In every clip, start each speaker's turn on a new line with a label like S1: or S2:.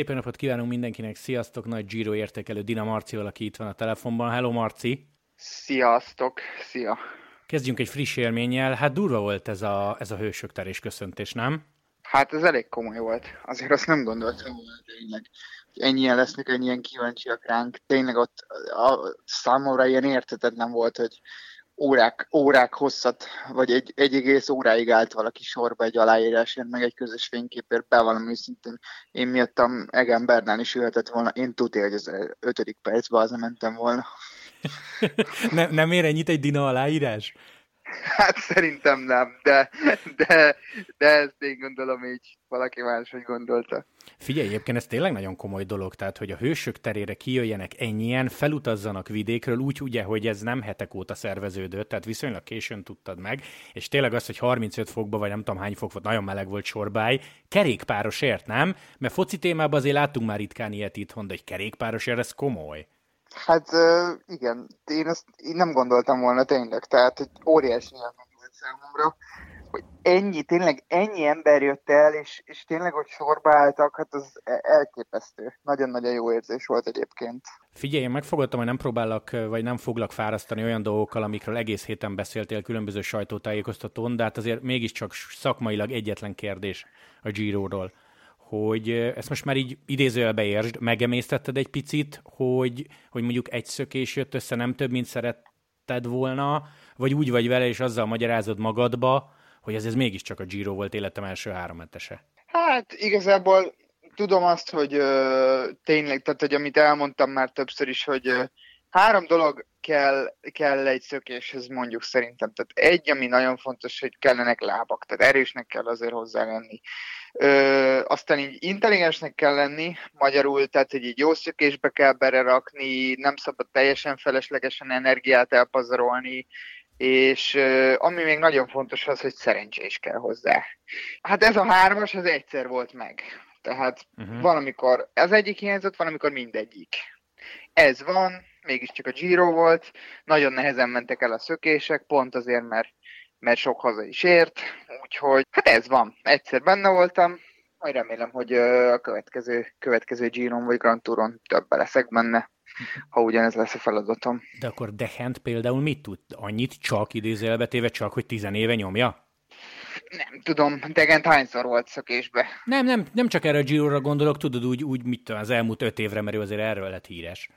S1: Szép napot kívánunk mindenkinek, sziasztok, nagy Giro értékelő Dina Marcival, aki itt van a telefonban. Hello Marci!
S2: Sziasztok, szia!
S1: Kezdjünk egy friss élménnyel. Hát durva volt ez a, ez a hősök terés köszöntés, nem?
S2: Hát ez elég komoly volt. Azért azt nem gondoltam volna tényleg. Ennyien lesznek, ennyien kíváncsiak ránk. Tényleg ott a, számomra ilyen értetetlen volt, hogy órák, órák hosszat, vagy egy, egy egész óráig állt valaki sorba egy aláírásért, meg egy közös fényképért, bevallom őszintén. Én miattam Egen Bernán is jöhetett volna, én tudja, hogy az ötödik percben az mentem volna.
S1: nem, nem ér ennyit egy Dina aláírás?
S2: Hát szerintem nem, de, de, de ezt én gondolom így valaki más, hogy gondolta.
S1: Figyelj, egyébként ez tényleg nagyon komoly dolog, tehát hogy a hősök terére kijöjjenek ennyien, felutazzanak vidékről, úgy ugye, hogy ez nem hetek óta szerveződött, tehát viszonylag későn tudtad meg, és tényleg az, hogy 35 fokba, vagy nem tudom hány fok volt, nagyon meleg volt sorbály, kerékpárosért, nem? Mert foci témában azért láttunk már ritkán ilyet itthon, de egy kerékpárosért ez komoly.
S2: Hát igen, én ezt én nem gondoltam volna tényleg, tehát egy óriási élmény volt számomra, hogy ennyi, tényleg ennyi ember jött el, és, és tényleg, hogy sorba álltak, hát az e- elképesztő. Nagyon-nagyon jó érzés volt egyébként.
S1: Figyelj, én megfogadtam, hogy nem próbálok, vagy nem foglak fárasztani olyan dolgokkal, amikről egész héten beszéltél különböző sajtótájékoztatón, de hát azért mégiscsak szakmailag egyetlen kérdés a Giro-ról hogy ezt most már így idézőjelbe értsd, megemésztetted egy picit, hogy, hogy mondjuk egy szökés jött össze, nem több, mint szeretted volna, vagy úgy vagy vele, és azzal magyarázod magadba, hogy ez, ez mégiscsak a Giro volt életem első három etese.
S2: Hát igazából tudom azt, hogy ö, tényleg, tehát hogy amit elmondtam már többször is, hogy ö, három dolog kell, kell egy szökéshez mondjuk szerintem. Tehát egy, ami nagyon fontos, hogy kellenek lábak, tehát erősnek kell azért hozzá lenni. Ö, aztán így intelligensnek kell lenni, magyarul, tehát hogy így jó szökésbe kell bererakni, nem szabad teljesen feleslegesen energiát elpazarolni, és ö, ami még nagyon fontos az, hogy szerencsé is kell hozzá. Hát ez a hármas, az egyszer volt meg. Tehát uh-huh. valamikor az egyik hiányzott, valamikor mindegyik. Ez van, mégiscsak a Giro volt, nagyon nehezen mentek el a szökések, pont azért, mert, mert sok haza is ért, úgyhogy hát ez van, egyszer benne voltam, majd remélem, hogy a következő, következő Giron vagy Grand Touron többe leszek benne, ha ugyanez lesz a feladatom.
S1: De akkor Dehent például mit tud? Annyit csak idézőjelbetéve csak, hogy tizenéve nyomja?
S2: Nem tudom, Degent hányszor volt szökésbe?
S1: Nem, nem, nem csak erre a Giro-ra gondolok, tudod úgy, úgy mit tudom, az elmúlt öt évre, mert ő azért erről lett híres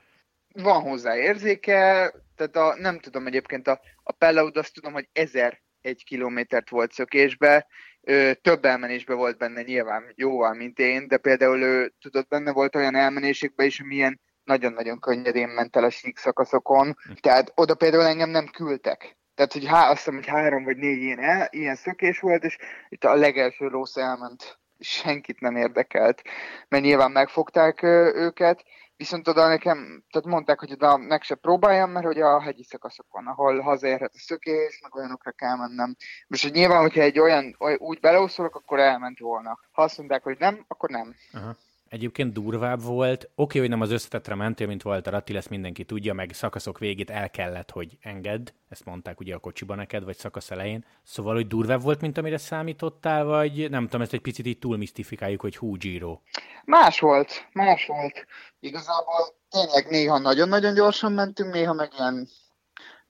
S2: van hozzá érzéke, tehát a, nem tudom egyébként, a, a Pellaud azt tudom, hogy ezer egy kilométert volt szökésbe, ö, több elmenésbe volt benne nyilván jóval, mint én, de például ő tudott benne volt olyan elmenésekben is, amilyen nagyon-nagyon könnyedén ment el a sík szakaszokon, tehát oda például engem nem küldtek. Tehát, hogy há, azt hiszem, hogy három vagy négy ilyen, el, ilyen szökés volt, és itt a legelső rossz elment. Senkit nem érdekelt, mert nyilván megfogták őket, Viszont oda nekem, tehát mondták, hogy oda meg se próbáljam, mert hogy a hegyi szakaszokon, ahol hazaérhet a szökés, meg olyanokra kell mennem. Most hogy nyilván, hogyha egy olyan, úgy beleúszolok, akkor elment volna. Ha azt mondták, hogy nem, akkor nem.
S1: Aha egyébként durvább volt. Oké, hogy nem az összetetre mentél, mint volt a Ratti, ezt mindenki tudja, meg szakaszok végét el kellett, hogy engedd. Ezt mondták ugye a kocsiba neked, vagy szakasz elején. Szóval, hogy durvább volt, mint amire számítottál, vagy nem tudom, ezt egy picit így túl misztifikáljuk, hogy hú, Giro.
S2: Más volt, más volt. Igazából tényleg néha nagyon-nagyon gyorsan mentünk, néha meg ilyen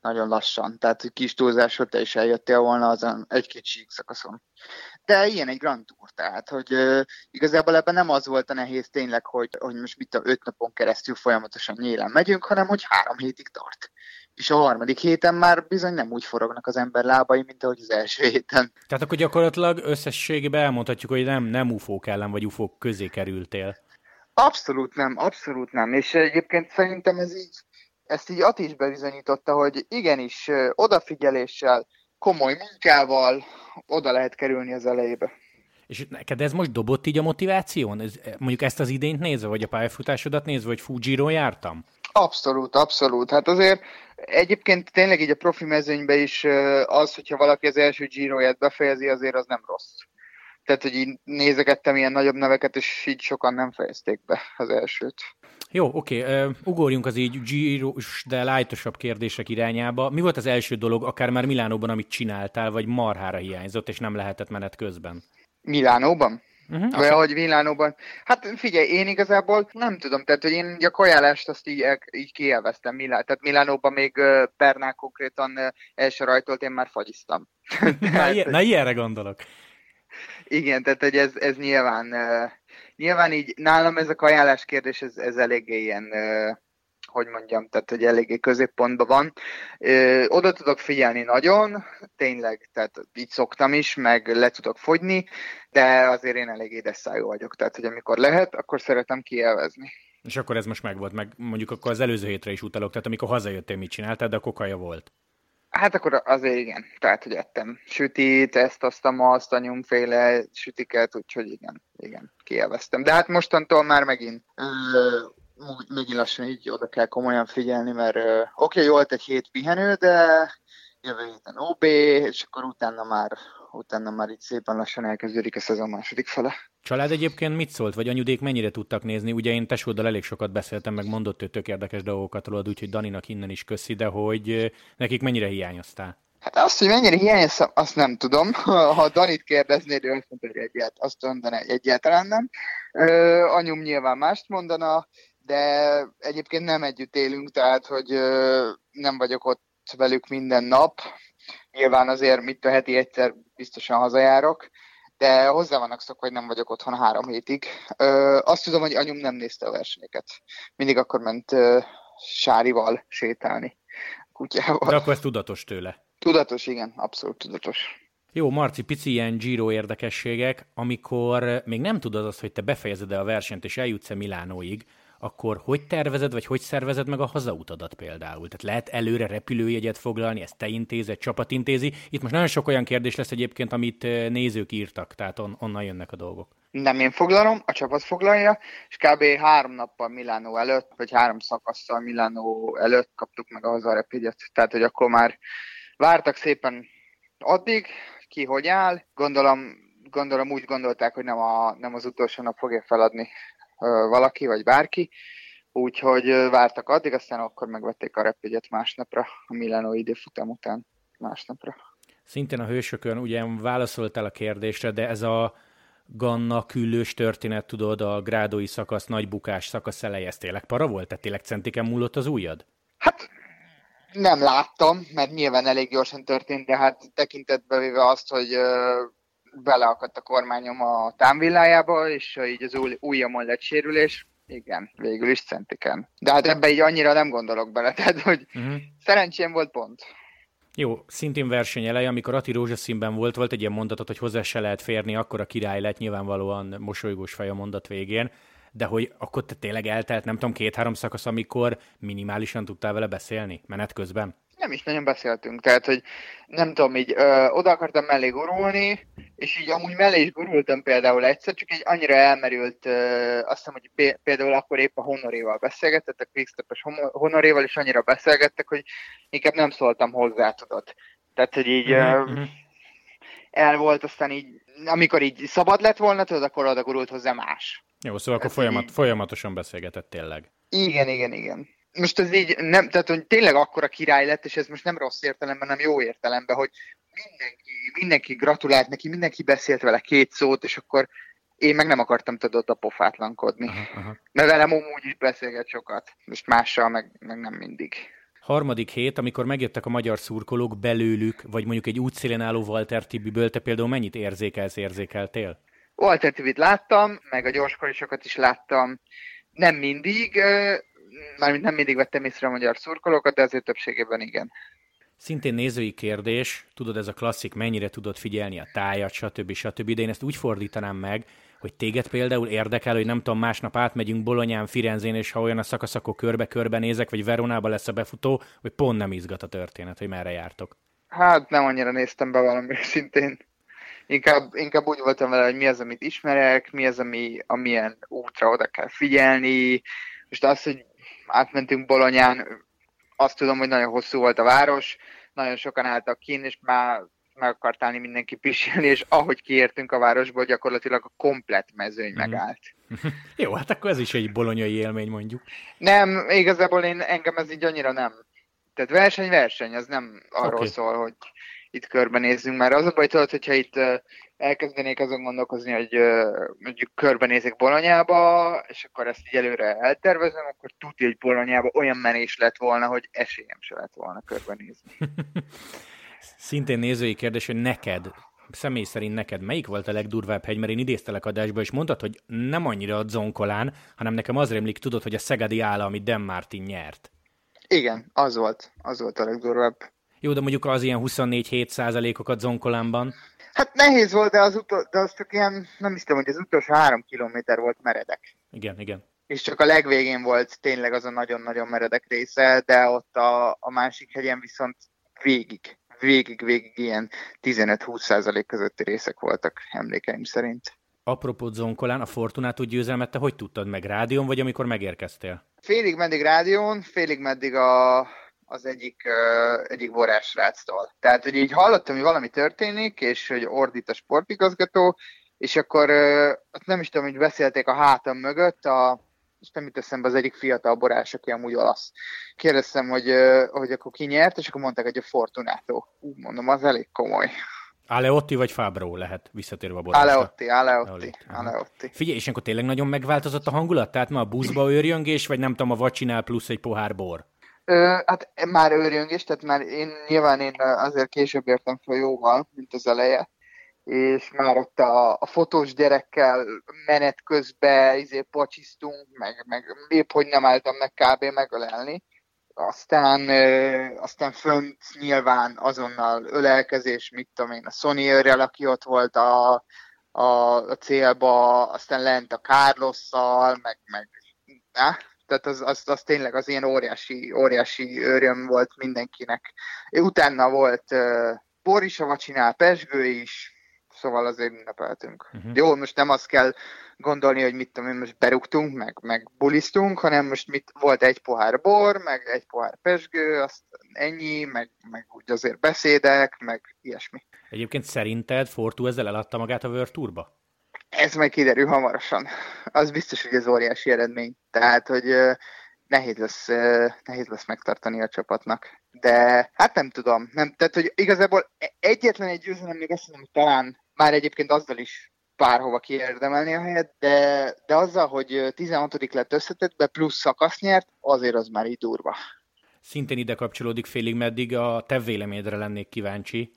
S2: nagyon lassan. Tehát, kis túlzás, hogy te is eljöttél volna azon egy-két sík szakaszon de ilyen egy Grand Tour, tehát, hogy uh, igazából ebben nem az volt a nehéz tényleg, hogy, hogy most mit a öt napon keresztül folyamatosan nyílen megyünk, hanem hogy három hétig tart. És a harmadik héten már bizony nem úgy forognak az ember lábai, mint ahogy az első héten.
S1: Tehát akkor gyakorlatilag összességében elmondhatjuk, hogy nem, nem ufók ellen vagy ufók közé kerültél.
S2: Abszolút nem, abszolút nem. És egyébként szerintem ez így, ezt így Ati is bebizonyította, hogy igenis odafigyeléssel, komoly munkával oda lehet kerülni az elejébe.
S1: És neked ez most dobott így a motiváción? Ez, mondjuk ezt az idényt nézve, vagy a pályafutásodat nézve, hogy Fujiro jártam?
S2: Abszolút, abszolút. Hát azért egyébként tényleg így a profi mezőnyben is az, hogyha valaki az első Giroját befejezi, azért az nem rossz. Tehát, hogy így nézegettem ilyen nagyobb neveket, és így sokan nem fejezték be az elsőt.
S1: Jó, oké, okay. ugorjunk az így gyíros, de lájtosabb kérdések irányába. Mi volt az első dolog, akár már Milánóban, amit csináltál, vagy marhára hiányzott, és nem lehetett menet közben?
S2: Milánóban? Uh-huh, Vagy ahogy Milánóban. Hát figyelj, én igazából nem tudom, tehát hogy én a kajálást azt így, így kielveztem. Milán, tehát Milánóban még Bernál konkrétan első rajtolt, én már fagyiztam.
S1: na, ilyen, na ilyenre gondolok.
S2: Igen, tehát hogy ez, ez nyilván, nyilván így nálam ez a kajálás kérdés, ez, ez eléggé ilyen hogy mondjam, tehát hogy eléggé középpontban van. Ö, oda tudok figyelni nagyon, tényleg, tehát így szoktam is, meg le tudok fogyni, de azért én elég édesszájú vagyok, tehát hogy amikor lehet, akkor szeretem kielvezni.
S1: És akkor ez most megvolt, meg mondjuk akkor az előző hétre is utalok, tehát amikor hazajöttél, mit csináltad, de akkor kaja volt.
S2: Hát akkor azért igen, tehát hogy ettem sütit, ezt, azt, azt, a nyomféle sütiket, úgyhogy igen, igen, kielveztem. De hát mostantól már megint megint lassan így oda kell komolyan figyelni, mert oké, okay, volt egy hét pihenő, de jövő héten OB, és akkor utána már, utána már így szépen lassan elkezdődik a szezon második fele.
S1: Család egyébként mit szólt, vagy anyudék mennyire tudtak nézni? Ugye én tesóddal elég sokat beszéltem, meg mondott ő tök érdekes dolgokat rólad, úgyhogy Daninak innen is köszi, de hogy nekik mennyire hiányoztál?
S2: Hát azt, hogy mennyire hiányoztam, azt nem tudom. Ha Danit kérdeznéd, ő azt mondta, hogy egyáltalán, azt mondaná, hogy egyáltalán nem. Ö, anyum nyilván mást mondana, de egyébként nem együtt élünk, tehát hogy nem vagyok ott velük minden nap. Nyilván azért mit a heti egyszer biztosan hazajárok, de hozzá vannak szokva, hogy nem vagyok otthon három hétig. Ö, azt tudom, hogy anyum nem nézte a versenyeket. Mindig akkor ment ö, Sárival sétálni kutyával.
S1: De akkor ez tudatos tőle.
S2: Tudatos, igen, abszolút tudatos.
S1: Jó, Marci, pici ilyen Giro érdekességek, amikor még nem tudod azt, hogy te befejezed el a versenyt és eljutsz-e Milánóig, akkor hogy tervezed, vagy hogy szervezed meg a hazautadat például? Tehát lehet előre repülőjegyet foglalni, ezt te intézed, csapat intézi. Itt most nagyon sok olyan kérdés lesz egyébként, amit nézők írtak, tehát on- onnan jönnek a dolgok.
S2: Nem én foglalom, a csapat foglalja, és kb. három nappal Milánó előtt, vagy három szakasszal Milánó előtt kaptuk meg a hazarepégyet. Tehát, hogy akkor már vártak szépen addig, ki hogy áll. Gondolom, gondolom úgy gondolták, hogy nem, a, nem az utolsó nap fogja feladni valaki, vagy bárki, úgyhogy vártak addig, aztán akkor megvették a repjegyet másnapra, a Milano időfutam után másnapra.
S1: Szintén a hősökön ugye válaszoltál a kérdésre, de ez a Ganna küllős történet, tudod, a grádói szakasz, nagy bukás szakasz eleje, ez tényleg para volt? Tehát tényleg centiken múlott az ujjad?
S2: Hát nem láttam, mert nyilván elég gyorsan történt, de hát tekintetbe véve azt, hogy beleakadt a kormányom a támvillájába, és így az ujjamon lett sérülés, igen, végül is centiken. De hát ebbe így annyira nem gondolok bele, tehát hogy uh-huh. szerencsém volt pont.
S1: Jó, szintén verseny eleje, amikor Ati rózsaszínben volt, volt egy ilyen mondatot, hogy hozzá se lehet férni, akkor a király lett, nyilvánvalóan mosolygós fej a mondat végén, de hogy akkor te tényleg eltelt, nem tudom, két-három szakasz, amikor minimálisan tudtál vele beszélni menet közben?
S2: Nem is nagyon beszéltünk, tehát, hogy nem tudom, így ö, oda akartam mellé gurulni, és így amúgy mellé is gurultam például egyszer, csak egy annyira elmerült, ö, azt hiszem, hogy például akkor épp a Honoréval beszélgetett, a Quickstep-es Honoréval, és annyira beszélgettek, hogy inkább nem szóltam hozzá, tudod. Tehát, hogy így mm-hmm. el volt, aztán így, amikor így szabad lett volna, tudod, akkor oda gurult hozzá más.
S1: Jó, szóval akkor folyamat, így... folyamatosan beszélgetett tényleg.
S2: Igen, igen, igen most ez így nem, tehát hogy tényleg akkora király lett, és ez most nem rossz értelemben, hanem jó értelemben, hogy mindenki, mindenki gratulált neki, mindenki beszélt vele két szót, és akkor én meg nem akartam tudod a pofátlankodni. Aha, aha. Mert velem úgy is beszélget sokat, most mással meg, meg nem mindig.
S1: Harmadik hét, amikor megjöttek a magyar szurkolók belőlük, vagy mondjuk egy útszélen álló Walter Tibiből, te például mennyit érzékelsz, érzékeltél?
S2: Walter Tibit láttam, meg a gyorskorisokat is láttam. Nem mindig, mármint nem mindig vettem észre a magyar szurkolókat, de azért többségében igen.
S1: Szintén nézői kérdés, tudod, ez a klasszik, mennyire tudod figyelni a tájat, stb. stb. De én ezt úgy fordítanám meg, hogy téged például érdekel, hogy nem tudom, másnap átmegyünk Bolonyán, Firenzén, és ha olyan a szakasz, akkor körbe-körbe nézek, vagy Veronába lesz a befutó, hogy pont nem izgat a történet, hogy merre jártok.
S2: Hát nem annyira néztem be valami szintén. Inkább, inkább úgy voltam vele, hogy mi az, amit ismerek, mi az, ami, amilyen útra oda kell figyelni. Most az, hogy átmentünk Bolonyán, azt tudom, hogy nagyon hosszú volt a város, nagyon sokan álltak kín, és már meg akart állni mindenki pisilni, és ahogy kiértünk a városból, gyakorlatilag a komplet mezőny mm. megállt.
S1: Jó, hát akkor ez is egy bolonyai élmény mondjuk.
S2: Nem, igazából én engem ez így annyira nem. Tehát verseny, verseny, az nem arról okay. szól, hogy itt körbenézzünk, mert az a baj, tudod, hogyha itt elkezdenék azon gondolkozni, hogy mondjuk körbenézek Bolonyába, és akkor ezt így előre eltervezem, akkor tudja, hogy Bolonyába olyan menés lett volna, hogy esélyem se lett volna körbenézni.
S1: Szintén nézői kérdés, hogy neked, személy szerint neked melyik volt a legdurvább hegy, mert én idéztelek adásba, és mondtad, hogy nem annyira a zonkolán, hanem nekem az rémlik, tudod, hogy a Szegedi álla, amit Dan Martin nyert.
S2: Igen, az volt, az volt a legdurvább.
S1: Jó, de mondjuk az ilyen 24-7 százalékokat zonkolánban.
S2: Hát nehéz volt, de az, utol, de az csak ilyen, nem is tudom, hogy az utolsó három kilométer volt meredek.
S1: Igen, igen.
S2: És csak a legvégén volt tényleg az a nagyon-nagyon meredek része, de ott a, a másik hegyen viszont végig, végig, végig ilyen 15-20 százalék közötti részek voltak emlékeim szerint.
S1: Apropó zonkolán, a Fortunátó győzelmet te hogy tudtad meg? Rádión, vagy amikor megérkeztél?
S2: Félig meddig rádión, félig meddig a, az egyik, uh, egyik borásráctól. Tehát, hogy így hallottam, hogy valami történik, és hogy ordít a sportigazgató, és akkor uh, nem is tudom, hogy beszélték a hátam mögött, a, és nem jut eszembe az egyik fiatal borás, aki amúgy olasz. Kérdeztem, hogy, uh, hogy akkor ki nyert, és akkor mondták, hogy a Fortunato. Ú, mondom, az elég komoly.
S1: Aleotti vagy Fábró lehet visszatérve a borásra?
S2: Aleotti, Aleotti, Aleotti.
S1: Figyelj, és akkor tényleg nagyon megváltozott a hangulat? Tehát ma a buszba őrjöngés, vagy nem tudom, a vacsinál plusz egy pohár bor?
S2: Ö, hát már őrjöngés, tehát már én nyilván én azért később értem fel jóval, mint az eleje, és már ott a, a fotós gyerekkel menet közben izé pacsisztunk, meg, meg épp hogy nem álltam meg kb. megölelni. Aztán, ö, aztán fönt nyilván azonnal ölelkezés, mit tudom én, a Sony őrrel, aki ott volt a, a, a célba, aztán lent a Carlosszal, meg, meg ne? Tehát az, az, az tényleg az ilyen óriási, óriási öröm volt mindenkinek. Utána volt uh, Borisova csinál, Pesgő is, szóval azért ünnepeltünk. Uh-huh. Jó, most nem azt kell gondolni, hogy mit tudom én, most berúgtunk, meg, meg bulisztunk, hanem most mit, volt egy pohár bor, meg egy pohár pesgő, azt ennyi, meg, meg úgy azért beszédek, meg ilyesmi.
S1: Egyébként szerinted Fortu ezzel eladta magát a World Tourba?
S2: Ez majd kiderül hamarosan. Az biztos, hogy ez óriási eredmény. Tehát, hogy nehéz lesz, nehéz lesz megtartani a csapatnak. De hát nem tudom. Nem, tehát, hogy igazából e- egyetlen egy győzelem még azt mondom, hogy talán már egyébként azzal is bárhova kiérdemelni a helyet, de, de azzal, hogy 16. lett összetettbe, plusz szakasz nyert, azért az már így durva.
S1: Szintén ide kapcsolódik félig meddig, a te véleményedre lennék kíváncsi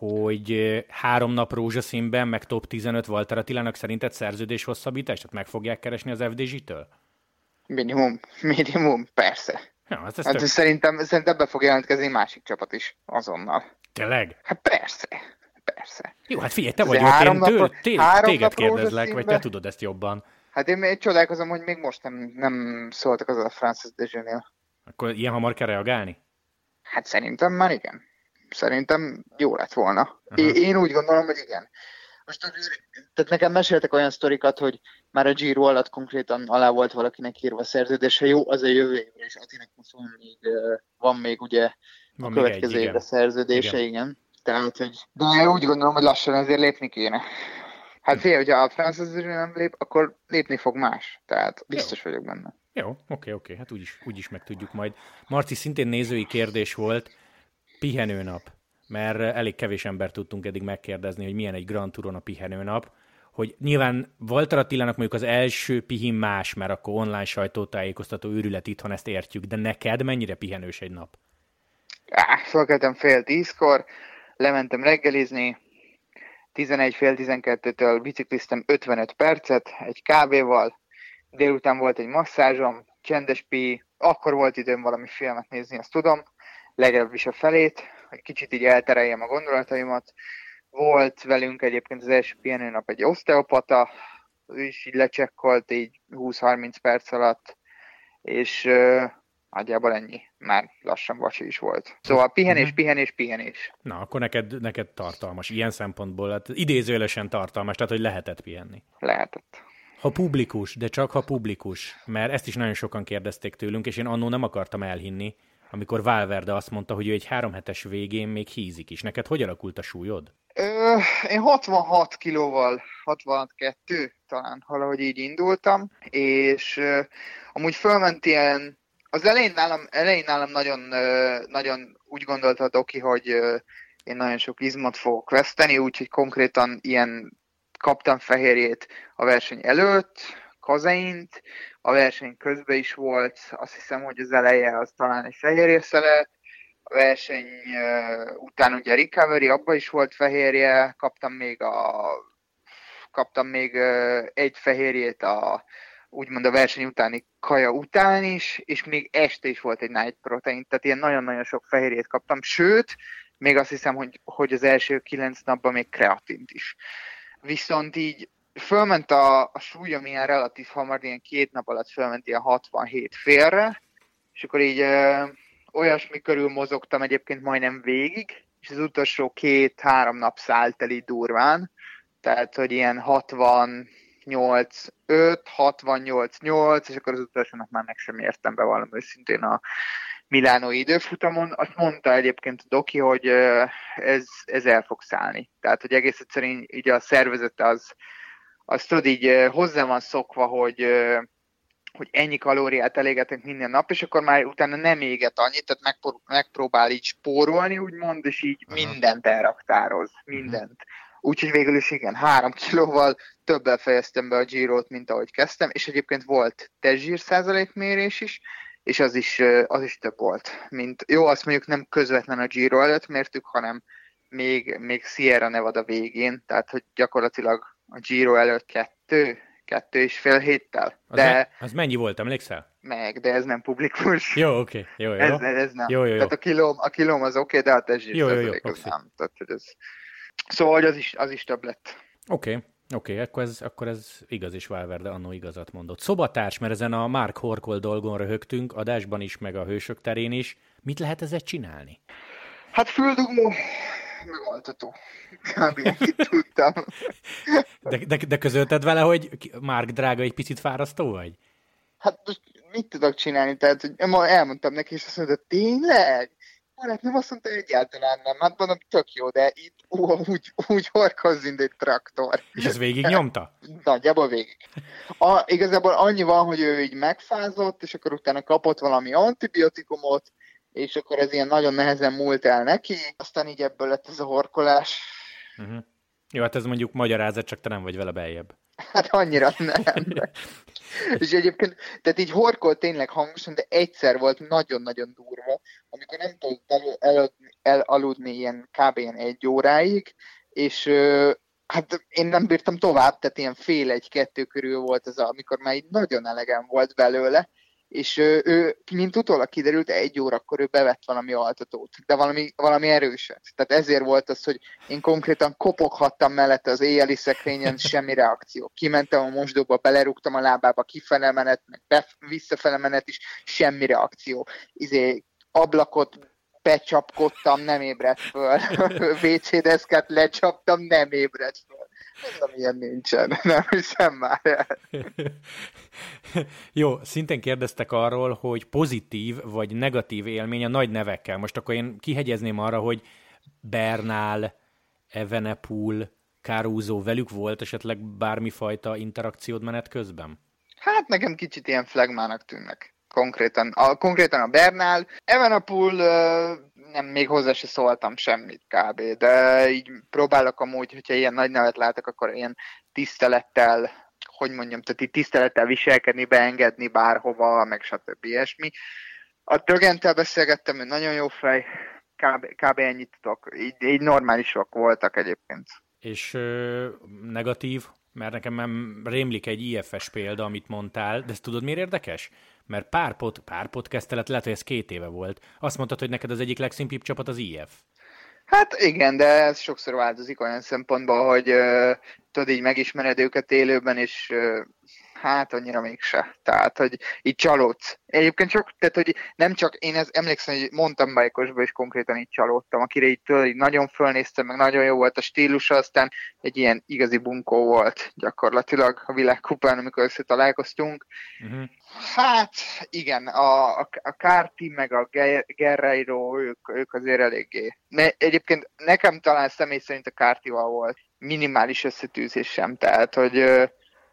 S1: hogy három nap rózsaszínben, meg top 15 Walter Attilának szerinted szerződés hosszabbítást, tehát meg fogják keresni az FDZ-től?
S2: Minimum, minimum, persze.
S1: Ja, hát,
S2: hát tök... szerintem, szerintem be fog jelentkezni másik csapat is azonnal.
S1: Tényleg?
S2: Hát persze, persze.
S1: Jó, hát figyelj, te vagy ott, én tő, té, téged kérdezlek, vagy te tudod ezt jobban.
S2: Hát én még csodálkozom, hogy még most nem, nem szóltak az a Francis de
S1: Akkor ilyen hamar kell reagálni?
S2: Hát szerintem már igen szerintem jó lett volna. Uh-huh. Én úgy gondolom, hogy igen. Most tehát nekem meséltek olyan sztorikat, hogy már a Giro alatt konkrétan alá volt valakinek írva a szerződése, jó, az a jövő évre, és Atinek most van még, van még ugye van a következő évre szerződése, igen. igen. Tehát, hogy, de úgy gondolom, hogy lassan azért lépni kéne. Hát fél, hogyha a Francis nem lép, akkor lépni fog más. Tehát biztos jó. vagyok benne.
S1: Jó, oké, oké, hát úgyis, úgyis meg tudjuk majd. Marci, szintén nézői kérdés volt, pihenőnap, mert elég kevés ember tudtunk eddig megkérdezni, hogy milyen egy Grand Touron a pihenőnap, hogy nyilván Walter Attilának mondjuk az első pihin más, mert akkor online sajtótájékoztató őrület itthon, ezt értjük, de neked mennyire pihenős egy nap?
S2: Á, felkeltem fél tízkor, lementem reggelizni, 11 fél 12-től bicikliztem 55 percet egy kávéval, délután volt egy masszázsom, csendes pi, akkor volt időm valami filmet nézni, azt tudom, legalábbis a felét, hogy kicsit így eltereljem a gondolataimat. Volt velünk egyébként az első nap egy oszteopata, ő is így lecsekkolt így 20-30 perc alatt, és uh, nagyjából ennyi. Már lassan vacsi is volt. Szóval pihenés, uh-huh. pihenés, pihenés.
S1: Na, akkor neked, neked tartalmas, ilyen szempontból, hát idézőjelesen tartalmas, tehát hogy lehetett pihenni.
S2: Lehetett.
S1: Ha publikus, de csak ha publikus, mert ezt is nagyon sokan kérdezték tőlünk, és én annó nem akartam elhinni, amikor Valverde azt mondta, hogy ő egy három hetes végén még hízik is. Neked hogy alakult a súlyod?
S2: Ö, én 66 kilóval, 62 talán valahogy így indultam, és ö, amúgy fölment ilyen, az elején nálam, elején nálam nagyon, ö, nagyon úgy gondolta Doki, hogy ö, én nagyon sok izmot fogok veszteni, úgyhogy konkrétan ilyen kaptam fehérjét a verseny előtt, kazeint, a verseny közben is volt, azt hiszem, hogy az eleje az talán egy fehérjészelet, a verseny után ugye recovery, abban is volt fehérje, kaptam még a kaptam még egy fehérjét a úgymond a verseny utáni kaja után is, és még este is volt egy night protein, tehát ilyen nagyon-nagyon sok fehérjét kaptam, sőt, még azt hiszem, hogy, hogy az első kilenc napban még kreatint is. Viszont így fölment a, a súlyom ilyen relatív hamar, ilyen két nap alatt fölment ilyen 67 félre, és akkor így ö, olyasmi körül mozogtam egyébként majdnem végig, és az utolsó két-három nap szállt el így durván, tehát, hogy ilyen 68 5, 68 8, és akkor az utolsó nap már meg sem értem be valami őszintén a Milánói időfutamon. Azt mondta egyébként a Doki, hogy ez, ez el fog szállni. Tehát, hogy egész egyszerűen így a szervezete az, az tudod így hozzá van szokva, hogy hogy ennyi kalóriát elégetek minden nap, és akkor már utána nem éget annyit, tehát megpró- megpróbál így spórolni, úgymond, és így Aha. mindent elraktároz, mindent. Úgyhogy végül is igen, három kilóval többel fejeztem be a Girot, mint ahogy kezdtem, és egyébként volt testzsír százalékmérés is, és az is, az is több volt. Mint, jó, azt mondjuk nem közvetlen a Giro előtt mértük, hanem még, még Sierra Nevada végén, tehát hogy gyakorlatilag a Giro előtt kettő, kettő és fél héttel.
S1: De, az, me- az mennyi volt, emlékszel?
S2: Meg, de ez nem publikus.
S1: Jó, oké, okay. jó, jó.
S2: Ez, ez nem.
S1: Jó, jó, jó.
S2: Tehát a kilóm, a kilóm az oké, okay, de a testzsír
S1: jó, jó, jó,
S2: az nem. Tehát, hogy ez... Szóval hogy az is, az is több lett.
S1: Oké. Okay. Oké, okay, akkor, ez, akkor ez igaz is Valverde annó igazat mondott. Szobatárs, mert ezen a Mark Horkol dolgon röhögtünk, adásban is, meg a hősök terén is. Mit lehet ezzel csinálni?
S2: Hát földugmó, megaltató. Kb. tudtam.
S1: De, de, de közölted vele, hogy Mark drága, egy picit fárasztó vagy?
S2: Hát most mit tudok csinálni? Tehát, hogy elmondtam neki, és azt mondta, tényleg? Hát nem azt mondta, egyáltalán nem. Hát mondom, tök jó, de itt ó, úgy, úgy horkoz, mint egy traktor.
S1: És ez végig nyomta?
S2: Nagyjából végig. A, igazából annyi van, hogy ő így megfázott, és akkor utána kapott valami antibiotikumot, és akkor ez ilyen nagyon nehezen múlt el neki, aztán így ebből lett ez a horkolás.
S1: Uh-huh. Jó, hát ez mondjuk magyarázat, csak te nem vagy vele beljebb.
S2: Hát annyira nem. és egyébként, tehát így horkolt tényleg hangosan, de egyszer volt nagyon-nagyon durva, amikor nem tudott el, el, elaludni ilyen kb. ilyen egy óráig, és hát én nem bírtam tovább, tehát ilyen fél egy-kettő körül volt az, amikor már így nagyon elegem volt belőle, és ő, ő, mint utólag kiderült, egy órakor ő bevett valami altatót, de valami, valami erőset. Tehát ezért volt az, hogy én konkrétan kopoghattam mellette az éjjeli szekrényen, semmi reakció. Kimentem a mosdóba, belerúgtam a lábába, kifele menet, meg bef- visszafele menet is, semmi reakció. Izé, ablakot becsapkodtam, nem ébredt föl. WC deszkát lecsaptam, nem ébredt föl. Mondom, ilyen nincsen, nem hiszem már.
S1: Jó, szintén kérdeztek arról, hogy pozitív vagy negatív élmény a nagy nevekkel. Most akkor én kihegyezném arra, hogy Bernál, Evenepul, Caruso velük volt esetleg bármifajta interakciód menet közben?
S2: Hát nekem kicsit ilyen flagmának tűnnek konkrétan. A, konkrétan a Bernál. Evenapul nem, még hozzá se szóltam semmit kb. De így próbálok amúgy, hogyha ilyen nagy nevet látok, akkor ilyen tisztelettel, hogy mondjam, tehát így tisztelettel viselkedni, beengedni bárhova, meg stb. ilyesmi. A Dögentel beszélgettem, hogy nagyon jó fej, kb, kb. ennyit tudok. Így, így normálisok voltak egyébként.
S1: És ö, negatív? Mert nekem nem rémlik egy IFS példa, amit mondtál, de ezt tudod miért érdekes? Mert pár, pod, pár podcastelet, lehet, hogy ez két éve volt. Azt mondtad, hogy neked az egyik legszimpibb csapat az IF.
S2: Hát igen, de ez sokszor változik olyan szempontból, hogy uh, tudod, így megismered őket élőben, és uh, hát annyira mégse. Tehát, hogy így csalódsz. Egyébként csak, tehát, hogy nem csak, én ez, emlékszem, hogy mondtam bike is konkrétan így csalódtam, akire így, tőle, így nagyon fölnéztem, meg nagyon jó volt a stílusa, aztán egy ilyen igazi bunkó volt gyakorlatilag a világkupán, amikor összetalálkoztunk. Uh-huh. Hát igen, a, a, a Kárti meg a Guerreiro, ők, ők azért eléggé. Ne, egyébként nekem talán személy szerint a Kártival volt minimális összetűzés sem, tehát hogy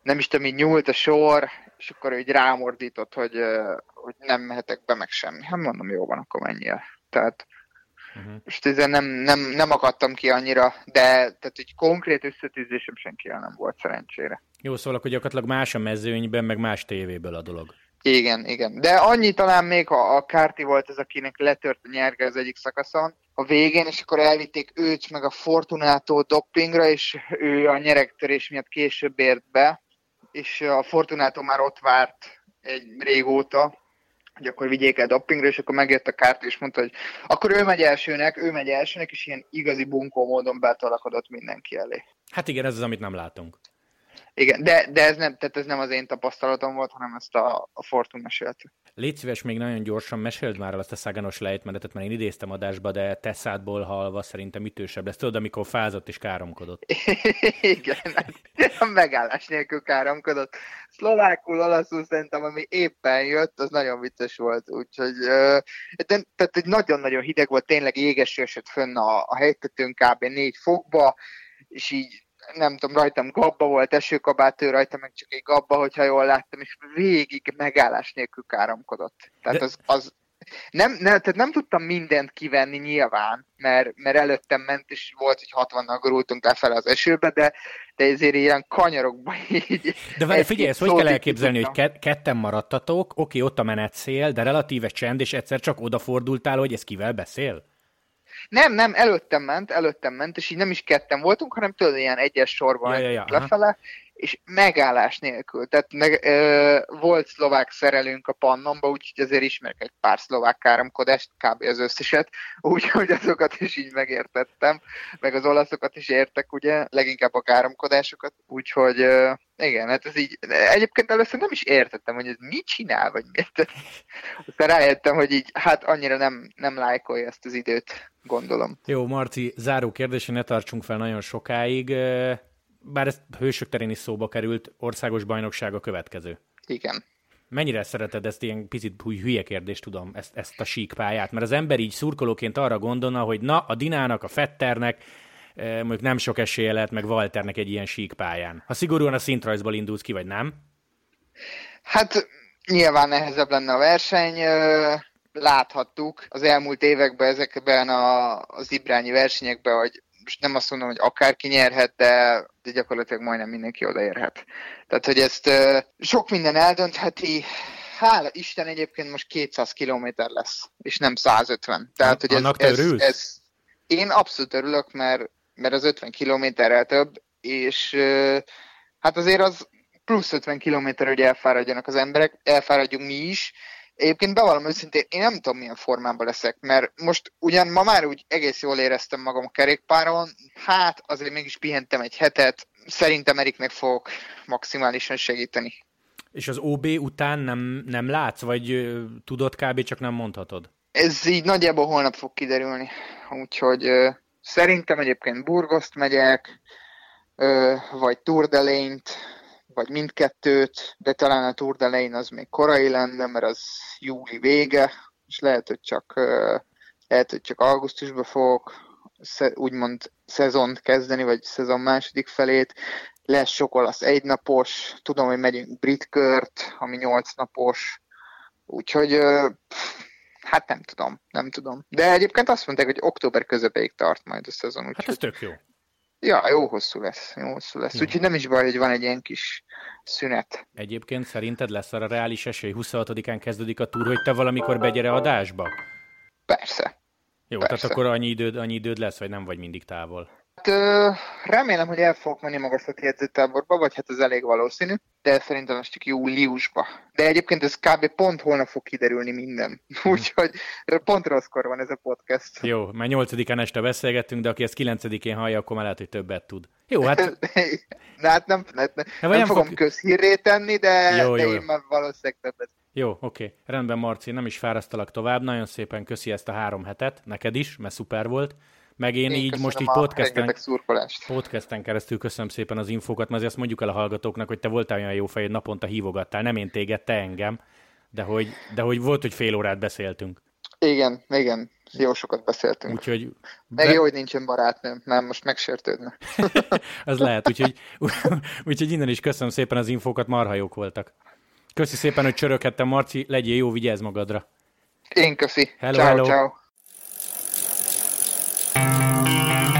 S2: nem is tudom, így nyúlt a sor, és akkor ő így rámordított, hogy, hogy nem mehetek be meg semmi. Hát mondom, jó van, akkor menjél. Tehát Uh-huh. Most ezen nem, nem, nem akadtam ki annyira, de tehát egy konkrét összetűzésem senkivel nem volt szerencsére.
S1: Jó, szóval akkor gyakorlatilag más a mezőnyben, meg más tévéből a dolog.
S2: Igen, igen. De annyi talán még, ha a Kárti volt az, akinek letört a nyerge az egyik szakaszon, a végén, és akkor elvitték őt meg a Fortunato dopingra, és ő a nyeregtörés miatt később ért be, és a Fortunato már ott várt egy régóta, hogy akkor vigyék el dopingra, és akkor megjött a kárt, és mondta, hogy akkor ő megy elsőnek, ő megy elsőnek, és ilyen igazi bunkó módon betalakodott mindenki elé.
S1: Hát igen, ez az, amit nem látunk.
S2: Igen, de, de ez, nem, tehát ez nem az én tapasztalatom volt, hanem ezt a, a Fortun mesélte.
S1: Légy szíves, még nagyon gyorsan meséld már el azt a száganos lejtmenetet, mert én idéztem adásba, de Tesszádból halva szerintem ütősebb lesz. Tudod, amikor fázott és káromkodott.
S2: Igen, hát megállás nélkül káromkodott. Szlovákul, olaszul szerintem, ami éppen jött, az nagyon vicces volt. Úgyhogy de, tehát egy nagyon-nagyon hideg volt, tényleg égeső esett fönn a, a helytetőn kb. négy fokba, és így nem tudom, rajtam gabba volt, esőkabát, ő rajta meg csak egy gabba, hogyha jól láttam, és végig megállás nélkül káromkodott. Tehát De... az, az nem, nem, tehát nem tudtam mindent kivenni nyilván, mert, mert előttem ment, és volt, hogy 60-nal gurultunk lefelé az esőbe, de, de ezért ilyen kanyarokba így...
S1: De várj, figyelj, ezt hogy kell elképzelni, hogy ke- ketten maradtatok, oké, ott a menetszél, de relatíve csend, és egyszer csak odafordultál, hogy ez kivel beszél?
S2: Nem, nem, előttem ment, előttem ment, és így nem is ketten voltunk, hanem tudod, ilyen egyes sorban ja, ja, ja, lefele, aha. És megállás nélkül. Tehát meg, ö, volt szlovák szerelünk a pannomba, úgyhogy azért ismerek egy pár szlovák káromkodást, kb. az összeset, úgyhogy azokat is így megértettem, meg az olaszokat is értek, ugye, leginkább a káromkodásokat, úgyhogy ö, igen, hát ez így, egyébként először nem is értettem, hogy ez mit csinál, vagy miért. Aztán rájöttem, hogy így, hát annyira nem, nem lájkolja ezt az időt, gondolom.
S1: Jó, Marci, záró kérdés, ne tartsunk fel nagyon sokáig. Bár ez hősök terén is szóba került, országos bajnokság a következő.
S2: Igen.
S1: Mennyire szereted ezt ilyen picit hülye kérdést, tudom, ezt, ezt a sík pályát? Mert az ember így szurkolóként arra gondolna, hogy na, a Dinának, a Fetternek, mondjuk nem sok esélye lehet meg Walternek egy ilyen sík pályán. Ha szigorúan a szintrajzból indulsz ki, vagy nem?
S2: Hát nyilván nehezebb lenne a verseny láthattuk az elmúlt években ezekben a, az Ibrányi versenyekben, hogy most nem azt mondom, hogy akárki nyerhet, de, de gyakorlatilag majdnem mindenki odaérhet. Tehát, hogy ezt sok minden eldöntheti, hála Isten egyébként most 200 km lesz, és nem 150. Tehát, hogy ez,
S1: Annak ez, ez, ez,
S2: én abszolút örülök, mert, mert az 50 kilométerrel több, és hát azért az plusz 50 kilométer, hogy elfáradjanak az emberek, elfáradjunk mi is, Egyébként bevallom őszintén, én nem tudom milyen formában leszek, mert most ugyan ma már úgy egész jól éreztem magam a kerékpáron, hát azért mégis pihentem egy hetet, szerintem Eriknek fogok maximálisan segíteni.
S1: És az OB után nem, nem látsz, vagy tudod kb. csak nem mondhatod?
S2: Ez így nagyjából holnap fog kiderülni, úgyhogy ö, szerintem egyébként Burgoszt megyek, ö, vagy Tour de Lane-t, vagy mindkettőt, de talán a Tour de Lane az még korai lenne, mert az júli vége, és lehet, hogy csak, lehet, hogy csak augusztusban fogok úgymond szezont kezdeni, vagy szezon második felét. Lesz sok olasz egynapos, tudom, hogy megyünk brit kört, ami nyolc napos, úgyhogy hát nem tudom, nem tudom. De egyébként azt mondták, hogy október közepéig tart majd a szezon.
S1: Úgyhogy... Hát ez tök jó.
S2: Ja, jó hosszú lesz, jó hosszú lesz. Jó. Úgyhogy nem is baj, hogy van egy ilyen kis szünet.
S1: Egyébként szerinted lesz arra reális esély, 26-án kezdődik a túr, hogy te valamikor begyere adásba?
S2: Persze.
S1: Jó, Persze. tehát akkor annyi időd, annyi időd lesz, vagy nem vagy mindig távol?
S2: Hát remélem, hogy el fogok menni magaslati edzőtáborba, vagy hát ez elég valószínű, de szerintem ez csak júliusba. De egyébként ez kb. pont holnap fog kiderülni minden. Úgyhogy pont rosszkor van ez a podcast.
S1: Jó, mert nyolcadikán este beszélgettünk, de aki ezt kilencedikén hallja, akkor már lehet, hogy többet tud. Jó, hát...
S2: de hát nem, nem, nem, nem, nem fogom fog... közhírré tenni, de, jó, de jó. én már valószínűleg többet.
S1: Jó, oké. Rendben, Marci, nem is fárasztalak tovább. Nagyon szépen köszi ezt a három hetet, neked is, mert szuper volt. Meg én, én így most így podcasten, podcasten keresztül köszönöm szépen az infókat, mert azt mondjuk el a hallgatóknak, hogy te voltál olyan jó fej, hogy naponta hívogattál, nem én téged, te engem, de hogy, de hogy volt, hogy fél órát beszéltünk.
S2: Igen, igen, jó sokat beszéltünk. Úgyhogy... Meg be... jó, hogy nincsen barátnőm, nem most megsértődne.
S1: az lehet, úgyhogy, úgyhogy innen is köszönöm szépen az infókat, marha jók voltak. Köszi szépen, hogy csöröghettem, Marci, legyél jó, vigyázz magadra.
S2: Én köszi. Hello, ciao, hello. ciao. Música